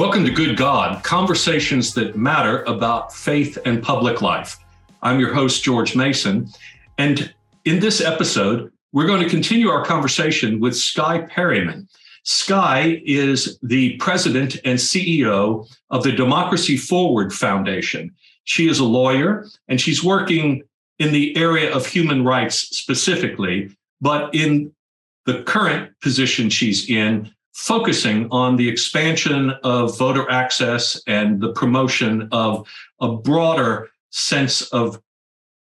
Welcome to Good God, conversations that matter about faith and public life. I'm your host, George Mason. And in this episode, we're going to continue our conversation with Skye Perryman. Skye is the president and CEO of the Democracy Forward Foundation. She is a lawyer and she's working in the area of human rights specifically, but in the current position she's in, focusing on the expansion of voter access and the promotion of a broader sense of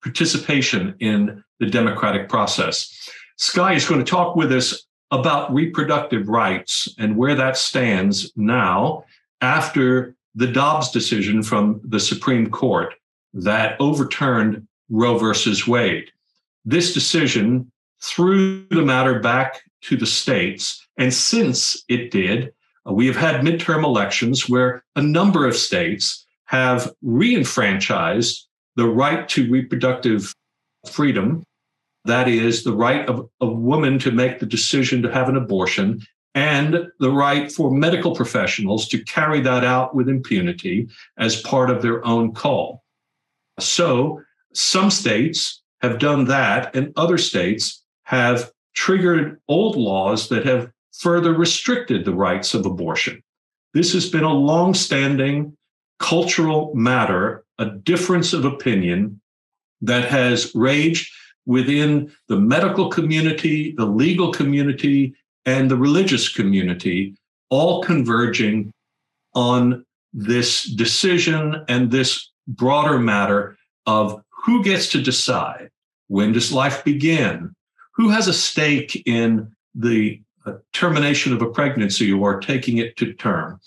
participation in the democratic process. Skye is going to talk with us about reproductive rights and where that stands now after the Dobbs decision from the Supreme Court that overturned Roe versus Wade. This decision threw the matter back to the states and since it did, uh, we have had midterm elections where a number of states have reenfranchised the right to reproductive freedom. That is, the right of a woman to make the decision to have an abortion and the right for medical professionals to carry that out with impunity as part of their own call. So, some states have done that, and other states have triggered old laws that have further restricted the rights of abortion. This has been a long-standing cultural matter, a difference of opinion that has raged within the medical community, the legal community, and the religious community, all converging on this decision and this broader matter of who gets to decide when does life begin who has a stake in the termination of a pregnancy or taking it to term.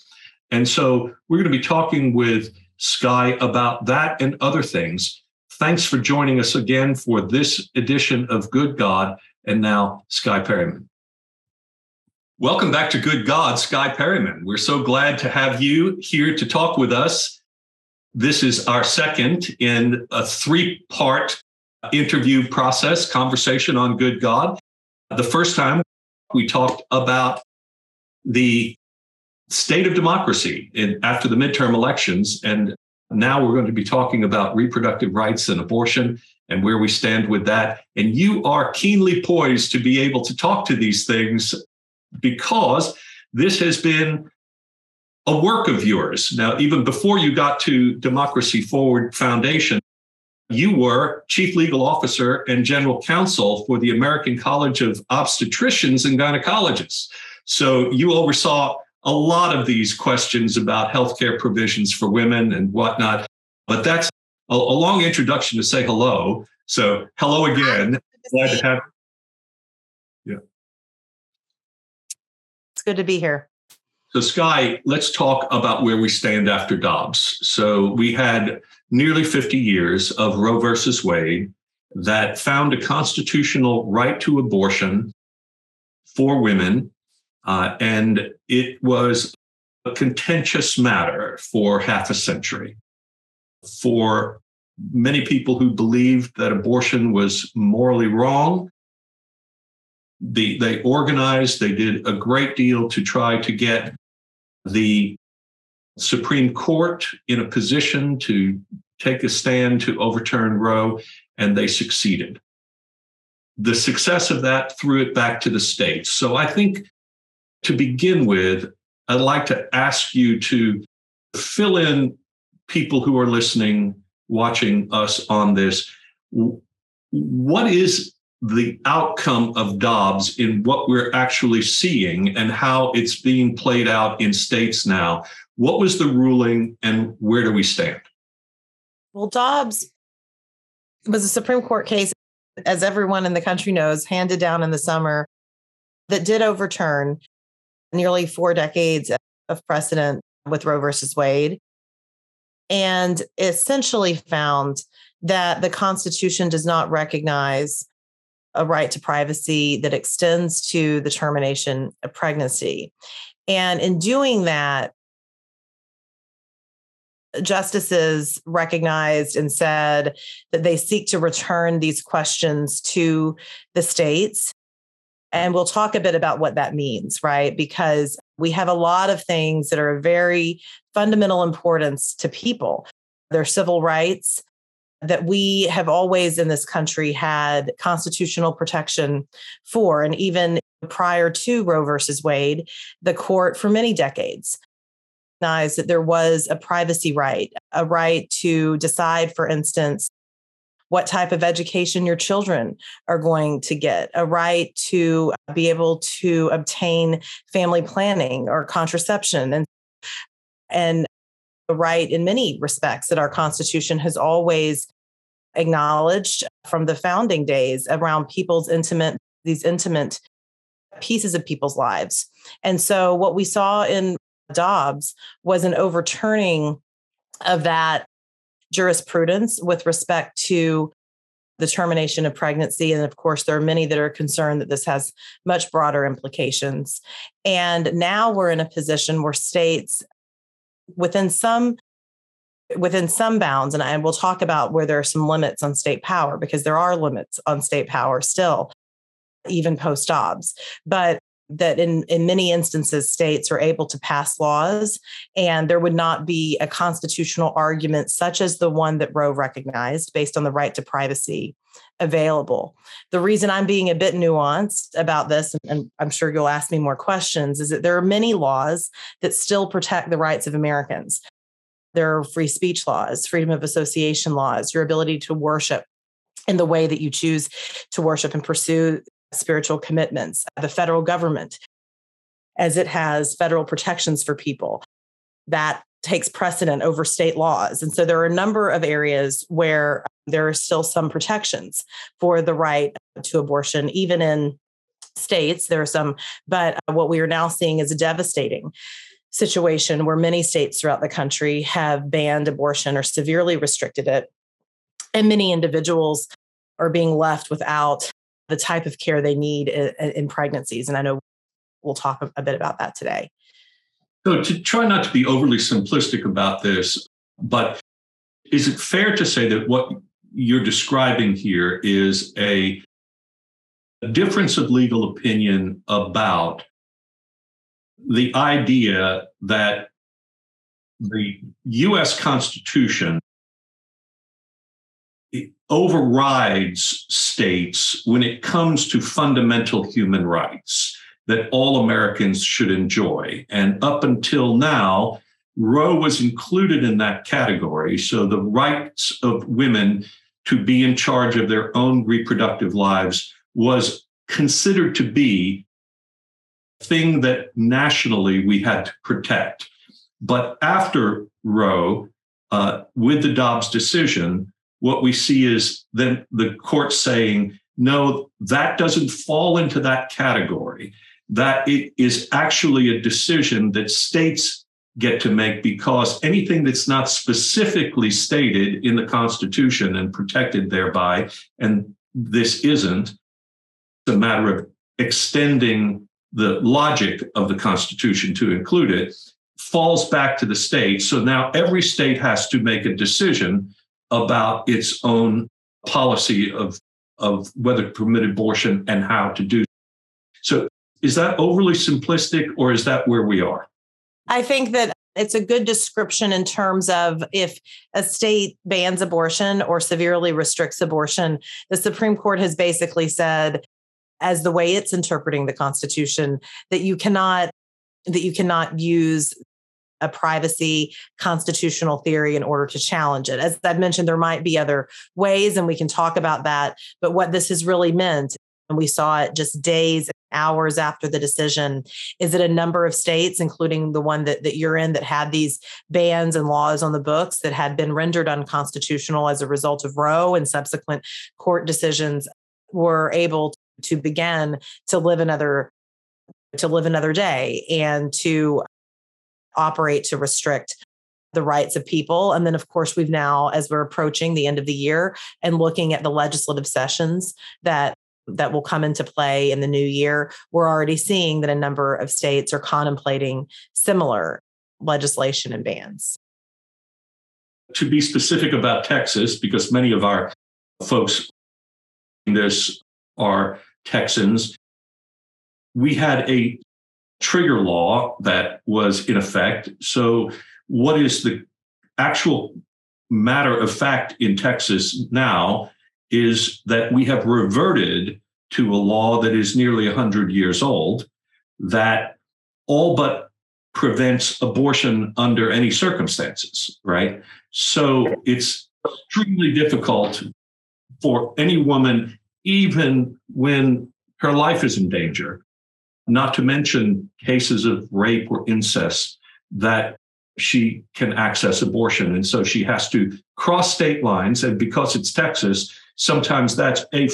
And so we're going to be talking with Skye about that and other things. Thanks for joining us again for this edition of Good God. And now, Skye Perryman. Welcome back to Good God, Skye Perryman. We're so glad to have you here to talk with us. This is our second in a three part interview process, conversation on Good God. The first time we talked about the state of democracy in, after the midterm elections. And now we're going to be talking about reproductive rights and abortion and where we stand with that. And you are keenly poised to be able to talk to these things because this has been a work of yours. Now, even before you got to Democracy Forward Foundation, you were chief legal officer and general counsel for the American College of Obstetricians and Gynecologists. So you oversaw a lot of these questions about healthcare provisions for women and whatnot. But that's a, a long introduction to say hello. So hello again. Glad to have. Yeah. It's good to be here. So, Skye, let's talk about where we stand after Dobbs. So, we had nearly 50 years of Roe versus Wade that found a constitutional right to abortion for women. Uh, and it was a contentious matter for half a century. For many people who believed that abortion was morally wrong, the, they organized, they did a great deal to try to get the Supreme Court in a position to take a stand to overturn Roe, and they succeeded. The success of that threw it back to the states. So I think to begin with, I'd like to ask you to fill in people who are listening, watching us on this. What is the outcome of Dobbs in what we're actually seeing and how it's being played out in states now. What was the ruling and where do we stand? Well, Dobbs was a Supreme Court case, as everyone in the country knows, handed down in the summer that did overturn nearly four decades of precedent with Roe versus Wade and essentially found that the Constitution does not recognize a right to privacy that extends to the termination of pregnancy. And in doing that, justices recognized and said that they seek to return these questions to the states And we'll talk a bit about what that means, right? Because we have a lot of things that are of very fundamental importance to people. Their civil rights, that we have always in this country had constitutional protection for. And even prior to Roe versus Wade, the court for many decades recognized that there was a privacy right, a right to decide, for instance, what type of education your children are going to get, a right to be able to obtain family planning or contraception and and right in many respects that our constitution has always acknowledged from the founding days around people's intimate these intimate pieces of people's lives. And so what we saw in Dobbs was an overturning of that jurisprudence with respect to the termination of pregnancy. And of course, there are many that are concerned that this has much broader implications. And now we're in a position where states, within some within some bounds, and I will talk about where there are some limits on state power because there are limits on state power still, even post Dobbs. But that in, in many instances states are able to pass laws and there would not be a constitutional argument such as the one that roe recognized based on the right to privacy available. The reason i'm being a bit nuanced about this and i'm sure you'll ask me more questions is that there are many laws that still protect the rights of americans. There are free speech laws freedom of association laws your ability to worship in the way that you choose to worship and pursue spiritual commitments. The federal government, as it has federal protections for people, that takes precedent over state laws. And so there are a number of areas where there are still some protections for the right to abortion, even in states. There are some, but uh, what we are now seeing is a devastating situation where many states throughout the country have banned abortion or severely restricted it. And many individuals are being left without the type of care they need in, in pregnancies. And I know we'll talk a, bit about that today. So, to try not to be overly simplistic about this, but is it fair to say that what you're describing here is a difference of legal opinion about the idea that the US Constitution overrides states when it comes to fundamental human rights that all Americans should enjoy. And up until now, Roe was included in that category. So the rights of women to be in charge of their own reproductive lives was considered to be a thing that nationally we had to protect. But after Roe, uh, with the Dobbs decision, what we see is then the court saying, no, that doesn't fall into that category. That it is actually a decision that states get to make because anything that's not specifically stated in the Constitution and protected thereby, and this isn't, it's a matter of extending the logic of the Constitution to include it, falls back to the state. So now every state has to make a decision about its own policy of, of whether to permit abortion and how to do so is that overly simplistic or is that where we are? I think that it's a good description in terms of if a state bans abortion or severely restricts abortion the supreme court has basically said as the way it's interpreting the constitution that you cannot that you cannot use a privacy constitutional theory in order to challenge it. As I've mentioned, there might be other ways, and we can talk about that. But what this has really meant, and we saw it just days, hours after the decision, is that a number of states, including the one that, that you're in, that had these bans and laws on the books that had been rendered unconstitutional as a result of Roe and subsequent court decisions, were able to begin to live another to live another day and to operate to restrict the rights of people. And then, of course, we've now, as we're approaching the end of the year and looking at the legislative sessions that that will come into play in the new year, we're already seeing that a number of states are contemplating similar legislation and bans. To be specific about Texas, because many of our folks in this are Texans, we had a trigger law that was in effect. So, what is the actual matter of fact in Texas now is that we have reverted to a law that is nearly 100 years old that all but prevents abortion under any circumstances, right? So it's extremely difficult for any woman, even when her life is in danger, not to mention cases of rape or incest, that she can access abortion. And so she has to cross state lines. And because it's Texas, sometimes that's a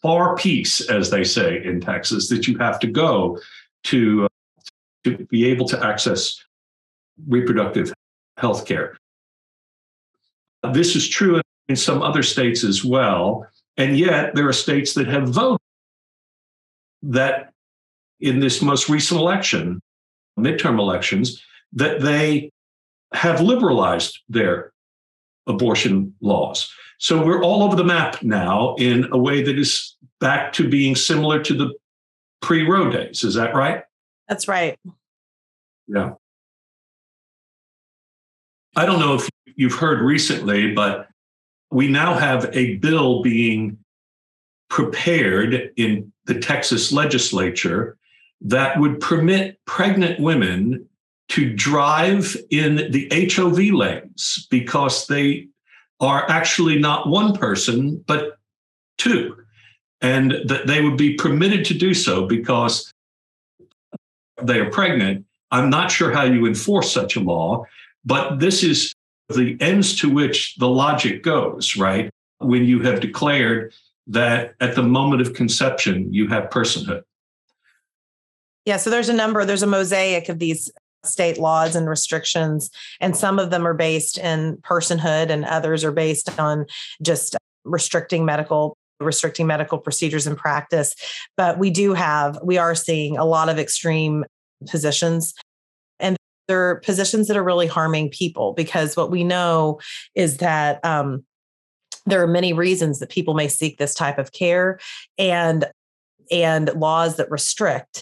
far piece, as they say in Texas, that you have to go to, to be able to access reproductive health care. This is true in some other states as well. And yet, there are states that have voted that in this most recent election, midterm elections, that they have liberalized their abortion laws. So we're all over the map now in a way that is back to being similar to the pre Roe days. Is that right? That's right. Yeah. I don't know if you've heard recently, but we now have a bill being prepared in the Texas legislature that would permit pregnant women to drive in the HOV lanes because they are actually not one person, but two. And that they would be permitted to do so because they are pregnant. I'm not sure how you enforce such a law, but this is the ends to which the logic goes, right? When you have declared that at the moment of conception, you have personhood. Yeah, so there's a number, there's a mosaic of these state laws and restrictions, and some of them are based in personhood, and others are based on just restricting medical restricting medical procedures and practice. But we do have we are seeing a lot of extreme positions. And they're positions that are really harming people because what we know is that um, there are many reasons that people may seek this type of care and and laws that restrict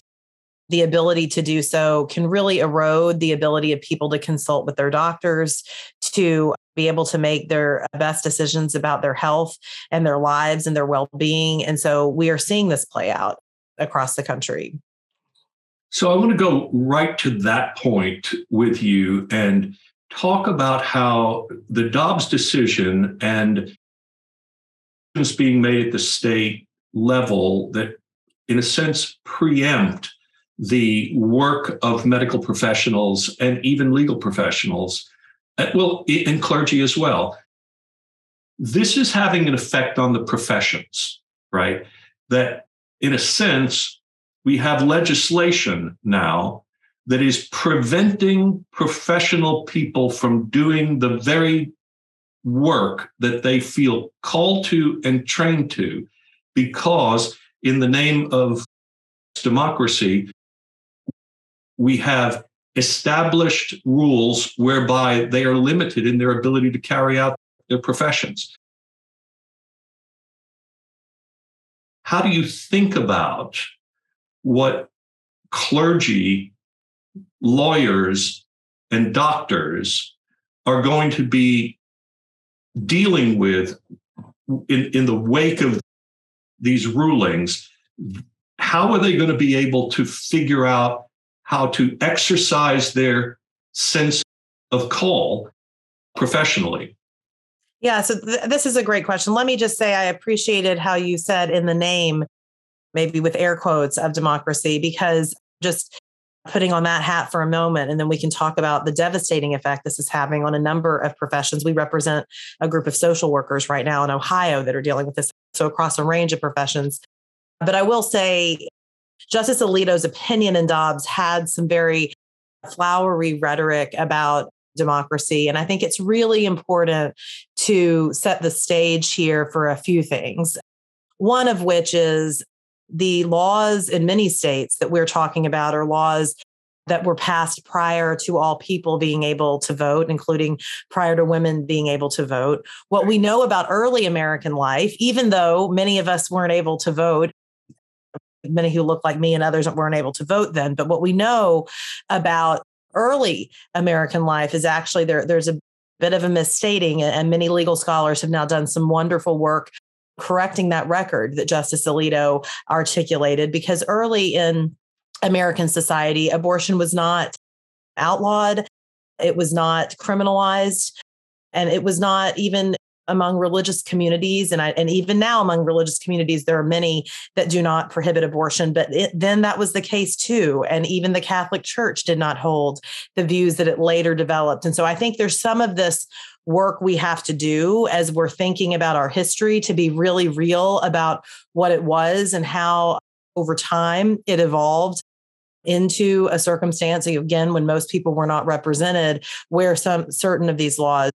the ability to do so can really erode the ability of people to consult with their doctors, to be able to make their uh, best decisions about their health and their lives and their well being. And so we are seeing this play out across the country. So I want to go right to that point with you and talk about how the Dobbs decision and being made at the state level that, in a sense, preempt the work of medical professionals and even legal professionals, uh, well, and clergy as well. This is having an effect on the professions, right? That in a sense, we have legislation now that is preventing professional people from doing the very work that they feel called to and trained to because in the name of democracy we have established rules whereby they are limited in their ability to carry out their professions. How do you think about what clergy, lawyers, and doctors are going to be dealing with in, in the wake of these rulings? How are they going to be able to figure out how to exercise their sense of call professionally? Yeah, so th- this is a great question. Let me just say I appreciated how you said in the name, maybe with air quotes, of democracy, because just putting on that hat for a moment, and then we can talk about the devastating effect this is having on a number of professions. We represent a group of social workers right now in Ohio that are dealing with this, so across a range of professions. But I will say, Justice Alito's opinion in Dobbs had some very flowery rhetoric about democracy. And I think it's really important to set the stage here for a few things. One of which is the laws in many states that we're talking about are laws that were passed prior to all people being able to vote, including prior to women being able to vote. What we know about early American life, even though many of us weren't able to vote, many who look like me and others weren't able to vote then. But what we know about early American life is actually there, there's a bit of a misstating, and many legal scholars have now done some wonderful work correcting that record that Justice Alito articulated because early in American society, abortion was not outlawed, it was not criminalized, and it was not even among religious communities and I, and even now among religious communities there are many that do not prohibit abortion but it, then that was the case too and even the Catholic Church did not hold the views that it later developed and so I think there's some of this work we have to do as we're thinking about our history to be really real about what it was and how over time it evolved into a circumstance again when most people were not represented where some certain of these laws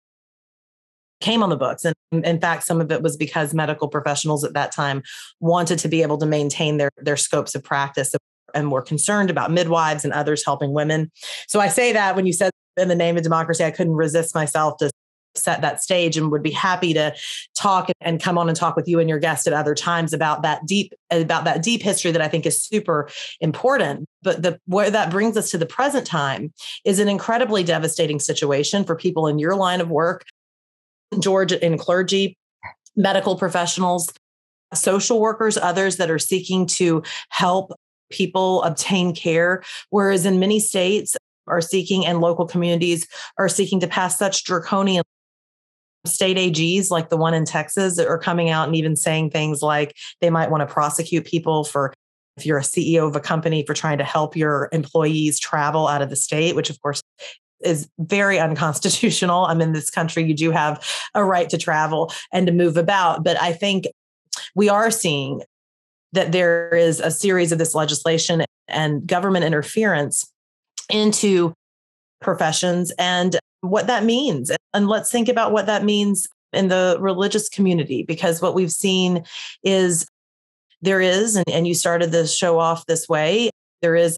came on the books. And in fact some of it was because medical professionals at that time wanted to be able to maintain their their scopes of practice and were concerned about midwives and others helping women. So i say that when you said in the name of democracy i couldn't resist myself to set that stage and would be happy to talk and come on and talk with you and your guest at other times about that deep about that deep history that I think is super important. But the where that brings us to the present time is an incredibly devastating situation for people in your line of work George in clergy medical professionals social workers others that are seeking to help people obtain care whereas in many states are seeking and local communities are seeking to pass such draconian state AGs like the one in Texas that are coming out and even saying things like they might want to prosecute people for if you're a CEO of a company for trying to help your employees travel out of the state, which of course is very unconstitutional. I'm in this country, you do have a right to travel and to move about. But I think we are seeing that there is a series of this legislation and government interference into professions and what that means. And let's think about what that means in the religious community, because what we've seen is there is, and, and you started the show off this way, there is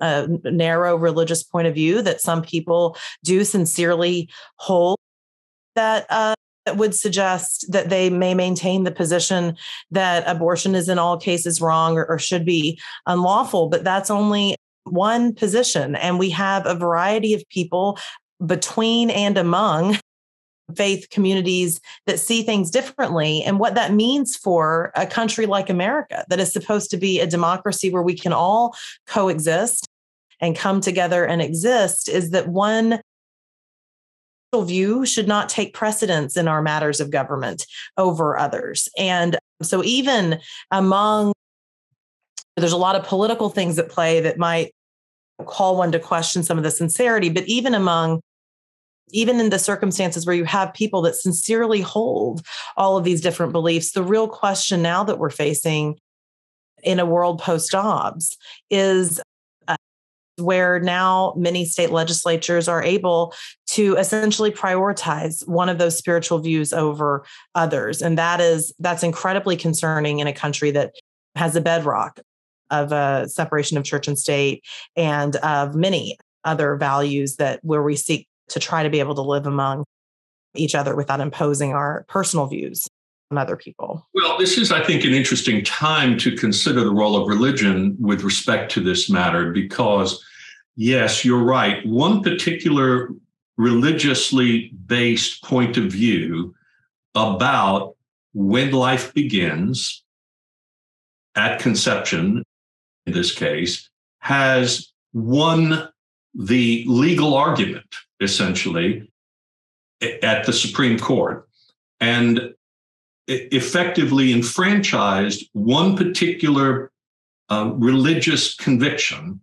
a narrow religious point of view that some people do sincerely hold that uh, that would suggest that they may maintain the position that abortion is in all cases wrong or, or should be unlawful but that's only one position. And we have a variety of people between and among faith communities that see things differently and what that means for a country like America that is supposed to be a democracy where we can all coexist and come together and exist is that one view should not take precedence in our matters of government over others and so even among there's a lot of political things at play that might call one to question some of the sincerity. But even among even in the circumstances where you have people that sincerely hold all of these different beliefs, the real question now that we're facing in a world post Dobbs is uh, where now many state legislatures are able to essentially prioritize one of those spiritual views over others. And that is that's incredibly concerning in a country that has a bedrock of a separation of church and state and of many other values that where we seek to try to be able to live among each other without imposing our personal views on other people. Well, this is, I think, an interesting time to consider the role of religion with respect to this matter because, yes, you're right. One particular religiously based point of view about when life begins at conception in this case, has won the legal argument, essentially, at the Supreme Court and effectively enfranchised one particular uh, religious conviction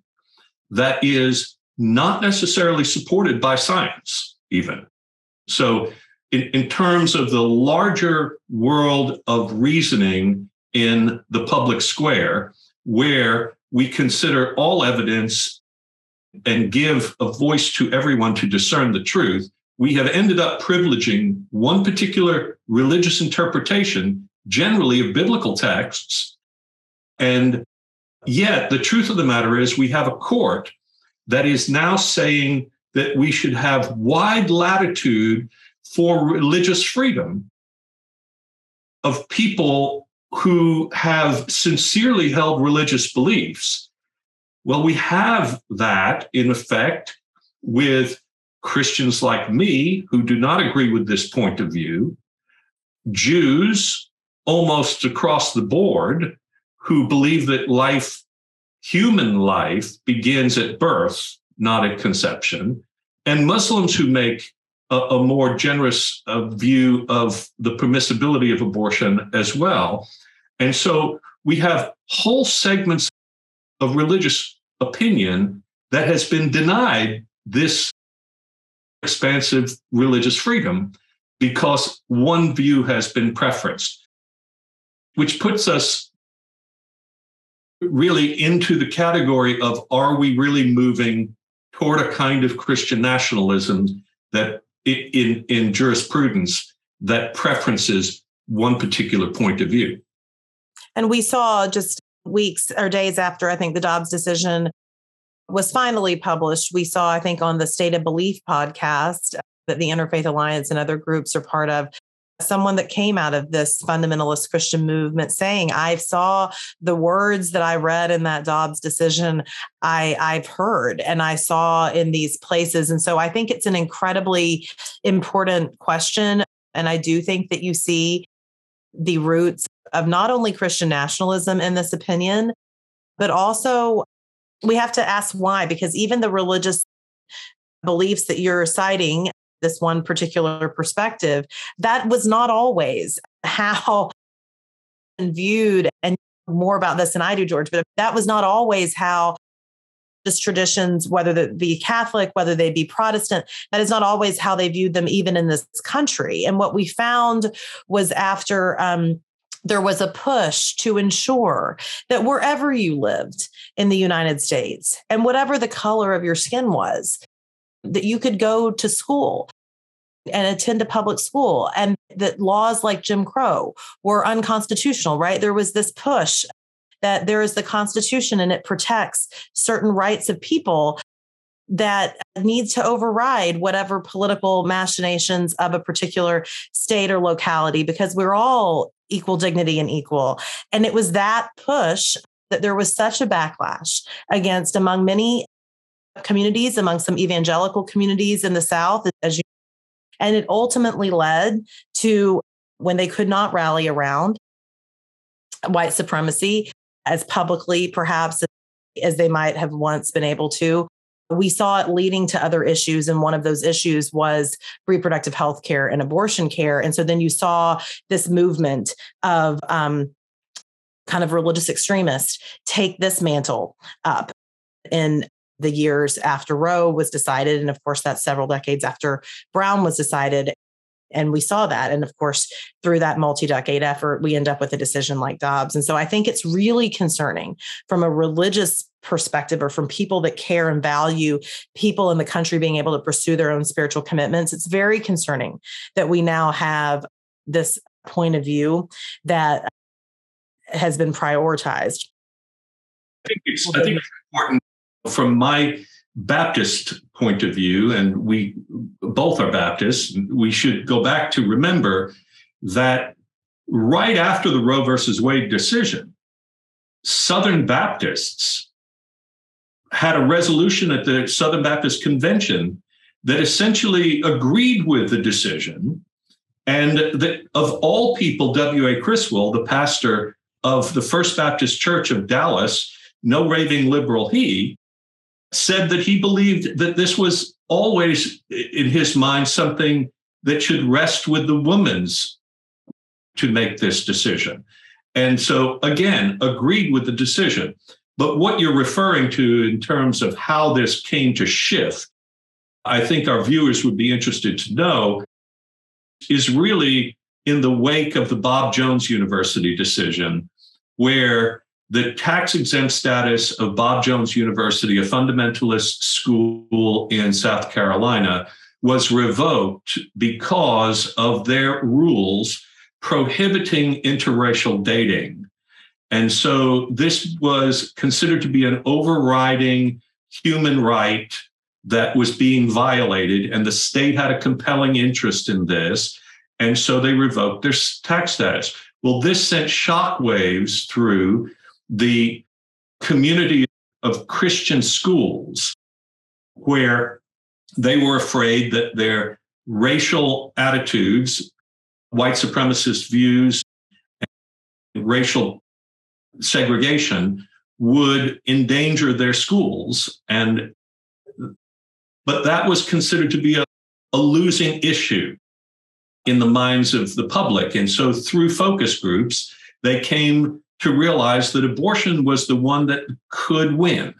that is not necessarily supported by science, even. So, in, in terms of the larger world of reasoning in the public square, where we consider all evidence and give a voice to everyone to discern the truth, we have ended up privileging one particular religious interpretation, generally of biblical texts. And yet, the truth of the matter is, we have a court that is now saying that we should have wide latitude for religious freedom of people who have sincerely held religious beliefs. Well, we have that in effect with Christians like me who do not agree with this point of view, Jews almost across the board who believe that life, human life, begins at birth, not at conception, and Muslims who make a, a more generous uh, view of the permissibility of abortion as well. And so we have whole segments of religious opinion that has been denied this expansive religious freedom because one view has been preferenced, which puts us really into the category of are we really moving toward a kind of Christian nationalism that in, in jurisprudence that preferences one particular point of view. And we saw just weeks or days after I think the Dobbs decision was finally published, we saw, I think, on the State of Belief podcast uh, that the Interfaith Alliance and other groups are part of, someone that came out of this fundamentalist Christian movement saying, I saw the words that I read in that Dobbs decision, I, I've heard and I saw in these places. And so I think it's an incredibly important question. And I do think that you see the roots of not only Christian nationalism in this opinion, but also we have to ask why, because even the religious beliefs that you're citing, this one particular perspective, that was not always how viewed and more about this than I do, George, but that was not always how this traditions, whether they be Catholic, whether they be Protestant, that is not always how they viewed them, even in this country. And what we found was after um, there was a push to ensure that wherever you lived in the United States and whatever the color of your skin was, that you could go to school and attend a public school and that laws like Jim Crow were unconstitutional, right? There was this push that there is the Constitution and it protects certain rights of people that needs to override whatever political machinations of a particular state or locality because we're all equal dignity and equal. And it was that push that there was such a backlash against among many communities, among some evangelical communities in the South, as you and it ultimately led to when they could not rally around white supremacy as publicly, perhaps as they might have once been able to. We saw it leading to other issues. And one of those issues was reproductive health care and abortion care. And so then you saw this movement of um, kind of religious extremists take this mantle up in the years after Roe was decided. And of course, that's several decades after Brown was decided. And we saw that. And of course, through that multi decade effort, we end up with a decision like Dobbs. And so I think it's really concerning from a religious perspective or from people that care and value people in the country being able to pursue their own spiritual commitments. It's very concerning that we now have this point of view that has been prioritized. I think it's, I think mm-hmm. it's important from my Baptist point of view, and we both are Baptists, we should go back to remember that right after the Roe versus Wade decision, Southern Baptists had a resolution at the Southern Baptist Convention that essentially agreed with the decision. And that of all people, W.A. Criswell, the pastor of the First Baptist Church of Dallas, no raving liberal he, said that he believed that this was always in his mind something that should rest with the woman's to make this decision. And so, again, agreed with the decision. But what you're referring to in terms of how this came to shift, I think our viewers would be interested to know, is really in the wake of the Bob Jones University decision, where the tax exempt status of Bob Jones University, a fundamentalist school in South Carolina, was revoked because of their rules prohibiting interracial dating. And so this was considered to be an overriding human right that was being violated, and the state had a compelling interest in this. And so they revoked their tax status. Well, this sent shockwaves through the community of Christian schools where they were afraid that their racial attitudes, white supremacist views, and racial segregation would endanger their schools. And but that was considered to be a, a losing issue in the minds of the public. And so through focus groups they came to realize that abortion was the one that could win.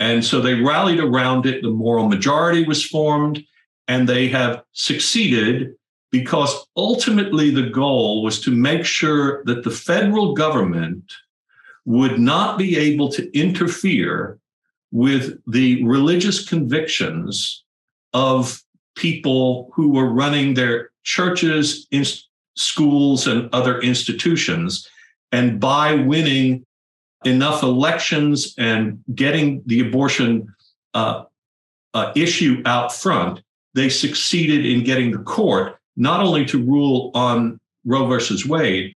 And so they rallied around it. The moral majority was formed and they have succeeded because ultimately the goal was to make sure that the federal government would not be able to interfere with the religious convictions of people who were running their churches, in schools, and other institutions. And by winning enough elections and getting the abortion uh, uh, issue out front, they succeeded in getting the court not only to rule on Roe versus Wade,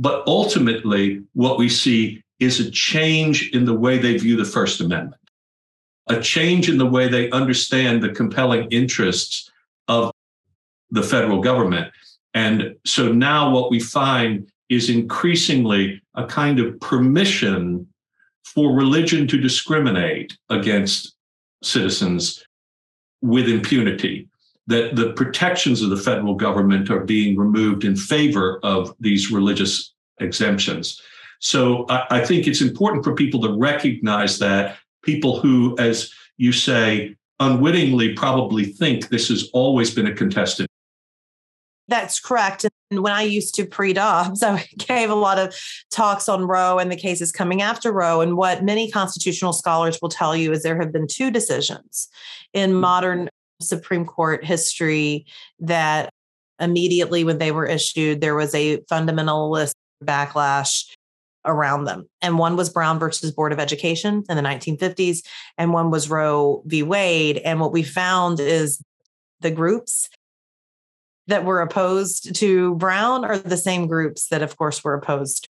but ultimately, what we see is a change in the way they view the First Amendment, a change in the way they understand the compelling interests of the federal government. And so now what we find is increasingly a kind of permission for religion to discriminate against citizens with impunity that the protections of the federal government are being removed in favor of these religious exemptions. So I, I, think it's important for people to recognize that people who, as you say, unwittingly probably think this has always been a contested. That's correct. And when I used to pre Dobbs, I gave a lot of talks on Roe and the cases coming after Roe. And what many constitutional scholars will tell you is there have been two decisions in hmm. modern Supreme Court history that immediately when they were issued, there was a fundamentalist backlash around them. And one was Brown versus Board of Education in the 1950s, and one was Roe v. Wade. And what we found is the groups that were opposed to Brown are the same groups that, of course, were opposed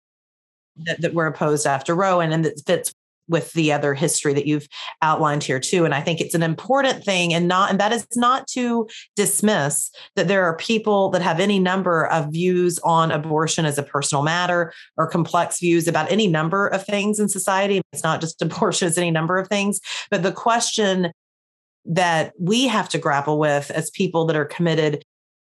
that, that were opposed after Roe, and, and it fits with the other history that you've outlined here too and i think it's an important thing and not and that is not to dismiss that there are people that have any number of views on abortion as a personal matter or complex views about any number of things in society. It's not just abortion it's any number of things. But the question that we have to grapple with as people that are committed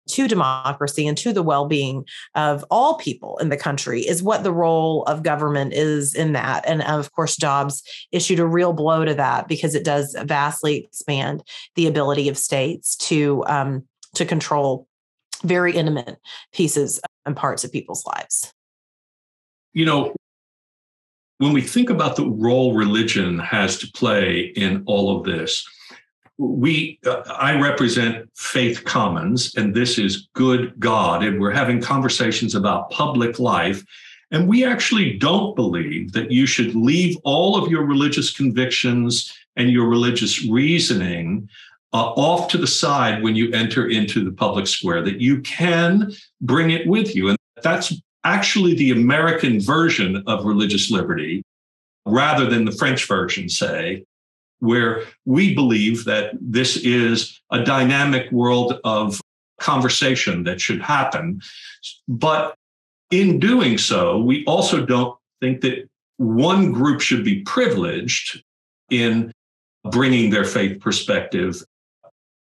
to democracy and to the well-being of all people in the country is what the role of government is in that. And of course Dobbs issued a real blow to that because it does vastly expand the ability of states to um, to control very intimate pieces and parts of people's lives. You know when we think about the role religion has to play in all of this we uh, i represent faith commons and this is good god and we're having conversations about public life. And we actually don't believe that you should leave all of your religious convictions and your religious reasoning uh, off to the side when you enter into the public square that you can bring it with you. And that's actually the american version of religious liberty rather than the french version say where we believe that this is a dynamic world of conversation that should happen. But in doing so, we also don't think that one group should be privileged in bringing their faith perspective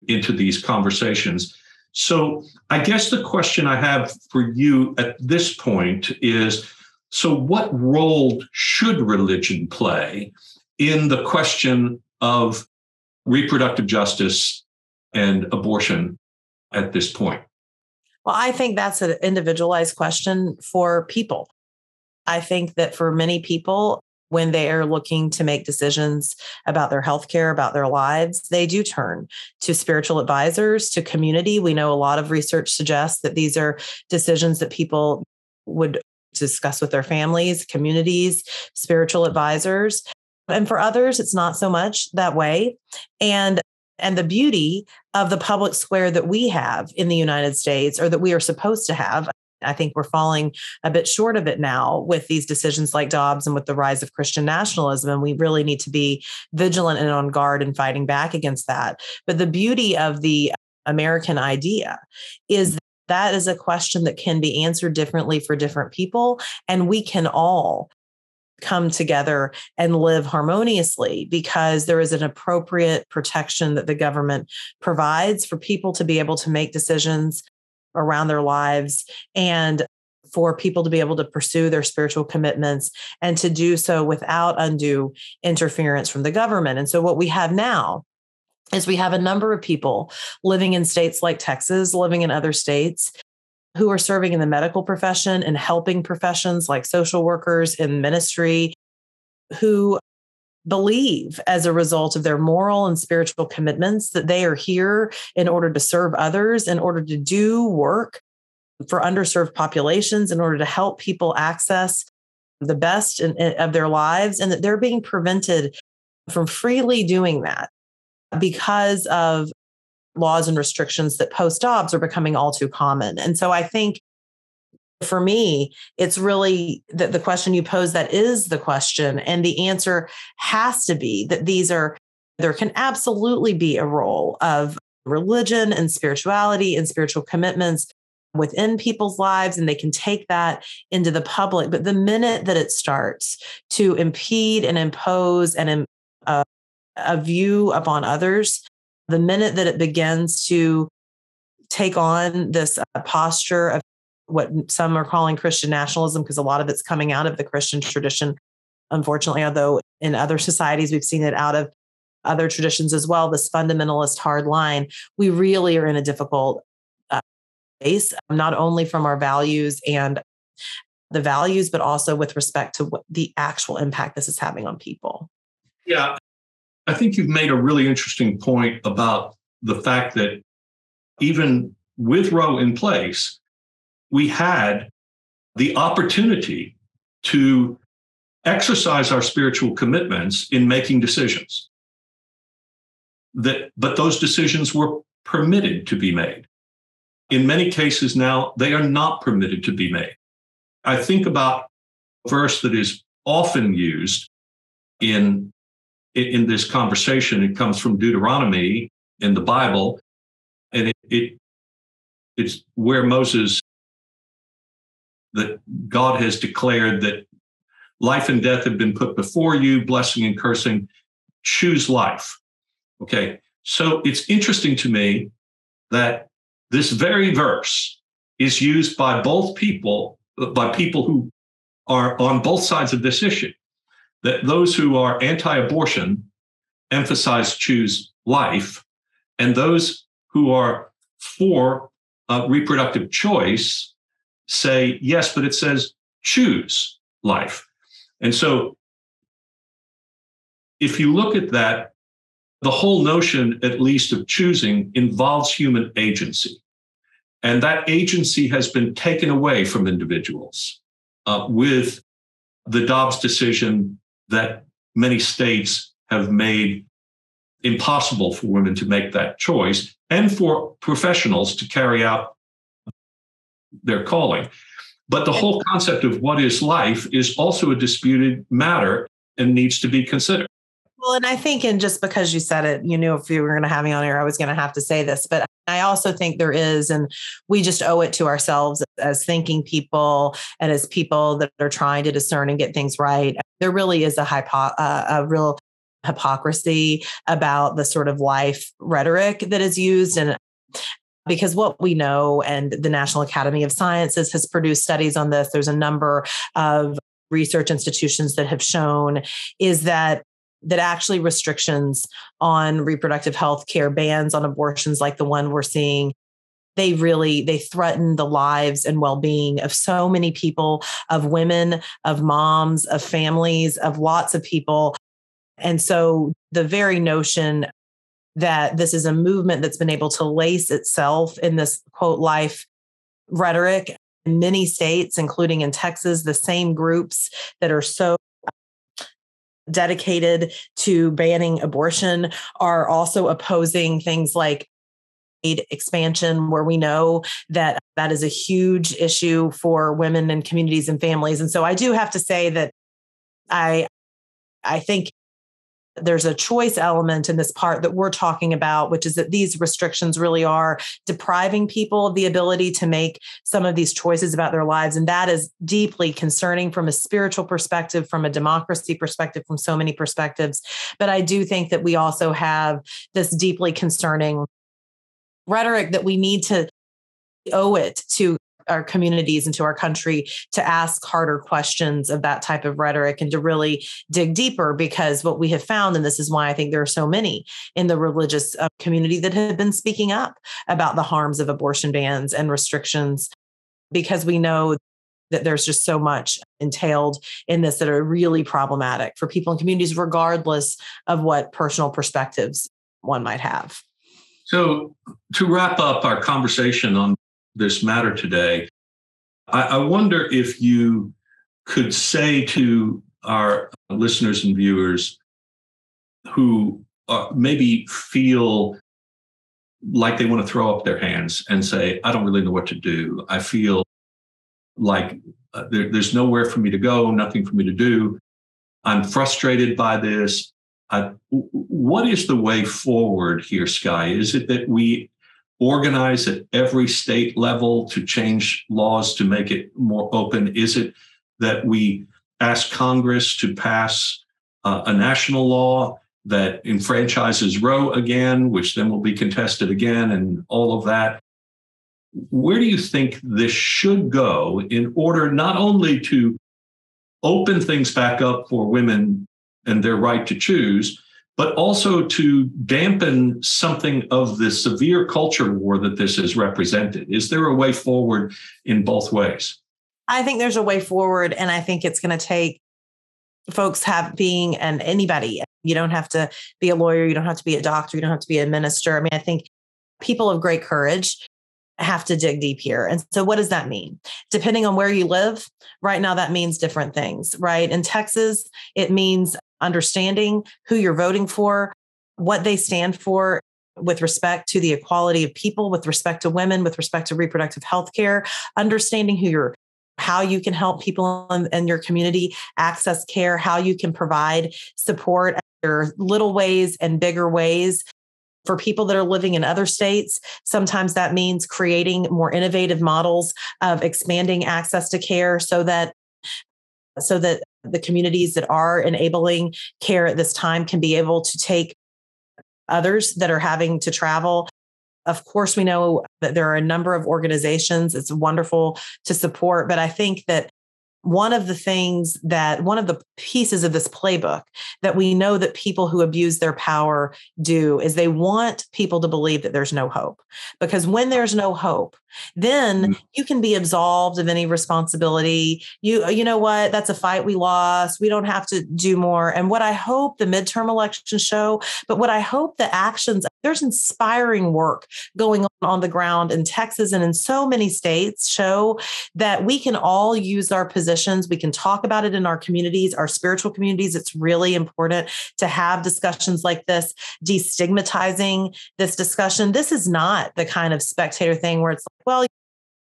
into these conversations. So, I guess the question I have for you at this point is so, what role should religion play in the question of reproductive justice and abortion at this point? Well, I think that's an individualized question for people. I think that for many people, when they are looking to make decisions about their health care, about their lives, they do turn to spiritual advisors, to community. We know a lot of research suggests that these are decisions that people would discuss with their families, communities, spiritual advisors. And for others, it's not so much that way. And and the beauty of the public square that we have in the United States or that we are supposed to have I think we're falling a bit short of it now with these decisions like Dobbs and with the rise of Christian nationalism. And we really need to be vigilant and on guard and fighting back against that. But the beauty of the American idea is that is a question that can be answered differently for different people. And we can all come together and live harmoniously because there is an appropriate protection that the government provides for people to be able to make decisions around their lives and for people to be able to pursue their spiritual commitments and to do so without undue interference from the government. And so, what we have now is we have a number of people living in states like Texas, living in other states, who are serving in the medical profession and helping professions like social workers in ministry, who believe as a result of their moral and spiritual commitments that they are here in order to serve others, in order to do work for underserved populations, in order to help people access the best in, in, of their lives, and that they're being prevented from freely doing that because of laws and restrictions that post Dobbs are becoming all too common. And so I think for me, it's really that the question you pose that is the question. And the answer has to be that these are, there can absolutely be a role of religion and spirituality and spiritual commitments within people's lives and they can take that into the public but the minute that it starts to impede and impose and uh, a view upon others the minute that it begins to take on this uh, posture of what some are calling Christian nationalism, because a lot of it's coming out of the Christian tradition, unfortunately, although in other societies we've seen it out of other traditions as well, this fundamentalist hard line, we really are in a difficult uh, space, not only from our values and the values, but also with respect to what the actual impact this is having on people. Yeah, I think you've made a really interesting point about the fact that even with Roe in place, we had the opportunity to exercise our spiritual commitments in making decisions. That, but those decisions were permitted to be made. In many cases now, they are not permitted to be made. I think about a verse that is often used in in this conversation. It comes from Deuteronomy in the Bible, and it, it it's where Moses that God has declared that life and death have been put before you, blessing and cursing. Choose life. Okay. So it's interesting to me that this very verse is used by both people, by people who are on both sides of this issue that those who are anti abortion emphasize choose life, and those who are for uh, reproductive choice say yes, but it says choose life. And so if you look at that, the whole notion, at least, of choosing involves human agency. And that agency has been taken away from individuals uh, with the Dobbs decision that many states have made impossible for women to make that choice and for professionals to carry out their calling. But the whole concept of what is life is also a disputed matter and needs to be considered. Well, and I think, and just because you said it, you knew if you were going to have me on here, I was going to have to say this. But I also think there is, and we just owe it to ourselves as thinking people and as people that are trying to discern and get things right. There really is a hypo, uh, a real hypocrisy about the sort of life rhetoric that is used and because what we know and the National Academy of Sciences has produced studies on this there's a number of research institutions that have shown is that that actually restrictions on reproductive health care bans on abortions like the one we're seeing. They really they threaten the lives and well-being of so many people of women of moms of families of lots of people. And so the very notion that this is a movement that's been able to lace itself in this quote life rhetoric in many states including in Texas the same groups that are so dedicated to banning abortion are also opposing things like aid expansion where we know that that is a huge issue for women and communities and families. And so i do have to say that i i think there's a choice element in this part that we're talking about, which is that these restrictions really are depriving people of the ability to make some of these choices about their lives. And that is deeply concerning from a spiritual perspective, from a democracy perspective, from so many perspectives. But I do think that we also have this deeply concerning rhetoric that we need to owe it to our communities and to our country to ask harder questions of that type of rhetoric and to really dig deeper because what we have found and this is why i think there are so many in the religious uh, community that have been speaking up about the harms of abortion bans and restrictions because we know that there's just so much entailed in this that are really problematic for people in communities regardless of what personal perspectives one might have. So to wrap up our conversation on this matter today. I, I wonder if you could say to our listeners and viewers who uh, maybe feel like they want to throw up their hands and say, I don't really know what to do. I feel like uh, there, there's nowhere for me to go, nothing for me to do. I'm frustrated by this. I, what is the way forward here, Skye? Is it that we organize at every state level to change laws to make it more open? Is it that we ask Congress to pass uh, a national law that enfranchises Roe again, which then will be contested again, and all of that? Where do you think this should go in order not only to open things back up for women and their right to choose, but also to dampen something of the severe culture war that this has represented? Is there a way forward in both ways? I think there's a way forward, and I think it's going to take folks have being and anybody. You don't have to be a lawyer, you don't have to be a doctor, you don't have to be a minister. I mean, I think people of great courage have to dig deep here. And so, what does that mean? Depending on where you live, right now, that means different things, right? In Texas, it means understanding who you're voting for, what they stand for with respect to the equality of people, with respect to women, with respect to reproductive health care, understanding who you're how you can help people in, in, your community access care, how you can provide support. There are little ways and bigger ways for people that are living in other states. Sometimes that means creating more innovative models of expanding access to care so that so that the communities that are enabling care at this time can be able to take others that are having to travel. Of course, we know that there are a number of organizations. It's wonderful to support, but I think that one of the things that one of the pieces of this playbook that we know that people who abuse their power do is they want people to believe that there's no hope. Because when there's no hope then mm-hmm. you can be absolved of any responsibility. You you know what? That's a fight we lost. We don't have to do more. And what i hope the midterm elections show but what i hope the actions there's inspiring work going on on the ground in texas and in so many states show that we can all use our we can talk about it in our communities our spiritual communities it's really important to have discussions like this destigmatizing this discussion this is not the kind of spectator thing where it's like, well,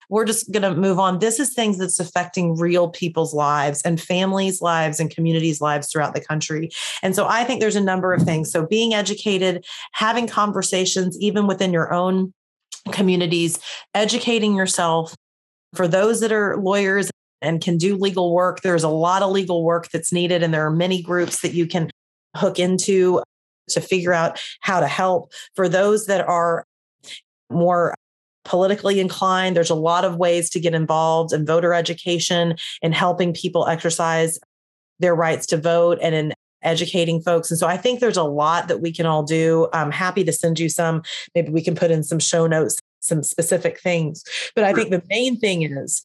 we're just going to move on. This is things that's affecting real people's lives and families' lives and communities' lives throughout the country. And so I think there's a number of things. So being educated, having conversations, even within your own communities, educating yourself. For those that are lawyers and can do legal work, there's a lot of legal work that's needed, and there are many groups that you can hook into to figure out how to help. For those that are more politically inclined. There's a lot of ways to get involved in voter education and helping people exercise their rights to vote and in educating folks. And so I think there's a lot that we can all do. I'm happy to send you some. Maybe we can put in some show notes, some specific things. But I think the main thing is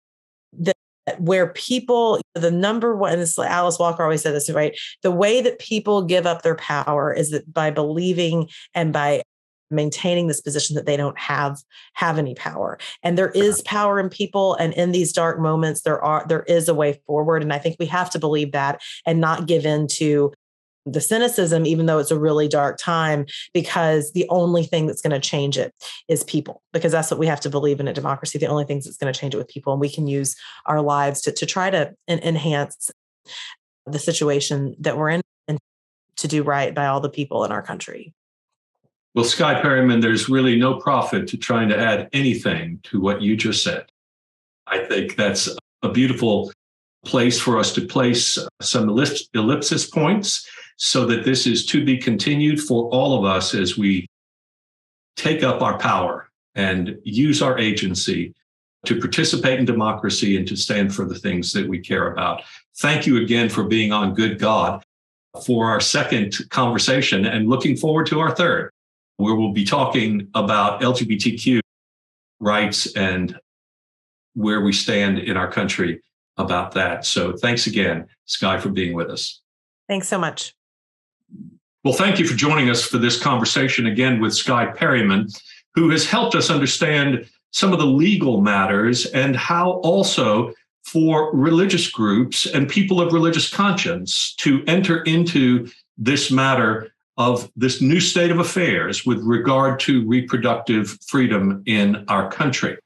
where people, the number one, this Alice Walker always said this, right? The way that people give up their power is that by believing and by maintaining this position that they don't have have any power and there is power in people and in these dark moments there are there is a way forward and i think we have to believe that and not give in to the cynicism, even though it's a really dark time, because the only thing that's going to change it is people, because that's what we have to believe in a democracy. The only things that's going to change it with people. And we can use our lives to, to try to enhance the situation that we're in and to do right by all the people in our country. Well, Skye Perryman, there's really no profit to trying to add anything to what you just said. I think that's a beautiful place for us to place some ellipsis points so that this is to be continued for all of us as we take up our power and use our agency to participate in democracy and to stand for the things that we care about. Thank you again for being on Good God for our second conversation and looking forward to our third, where we'll be talking about LGBTQ rights and where we stand in our country about that. So thanks again, Skye, for being with us. Thanks so much. Well, thank you for joining us for this conversation again with Skye Perryman, who has helped us understand some of the legal matters and how also for religious groups and people of religious conscience to enter into this matter of this new state of affairs with regard to reproductive freedom in our country.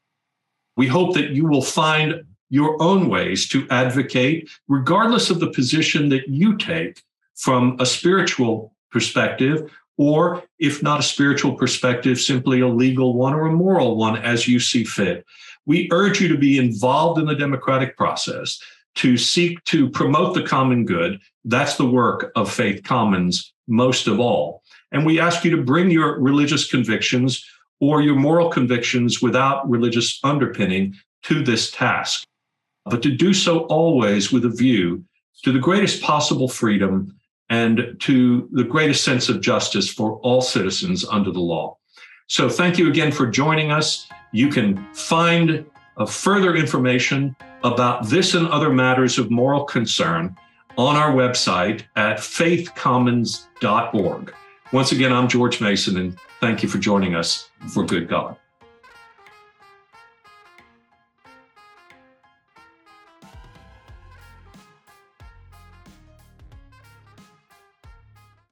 We hope that you will find your own ways to advocate, regardless of the position that you take from a spiritual perspective, or if not a spiritual perspective, simply a legal one or a moral one as you see fit. We urge you to be involved in the democratic process, to seek to promote the common good. That's the work of Faith Commons most of all. And we ask you to bring your religious convictions or your moral convictions without religious underpinning to this task, but to do so always with a view to the greatest possible freedom and to the greatest sense of justice for all citizens under the law. So, thank you again for joining us. You can find uh, further information about this and other matters of moral concern on our website at faithcommons.org. Once again, I'm George Mason, and thank you for joining us for Good God.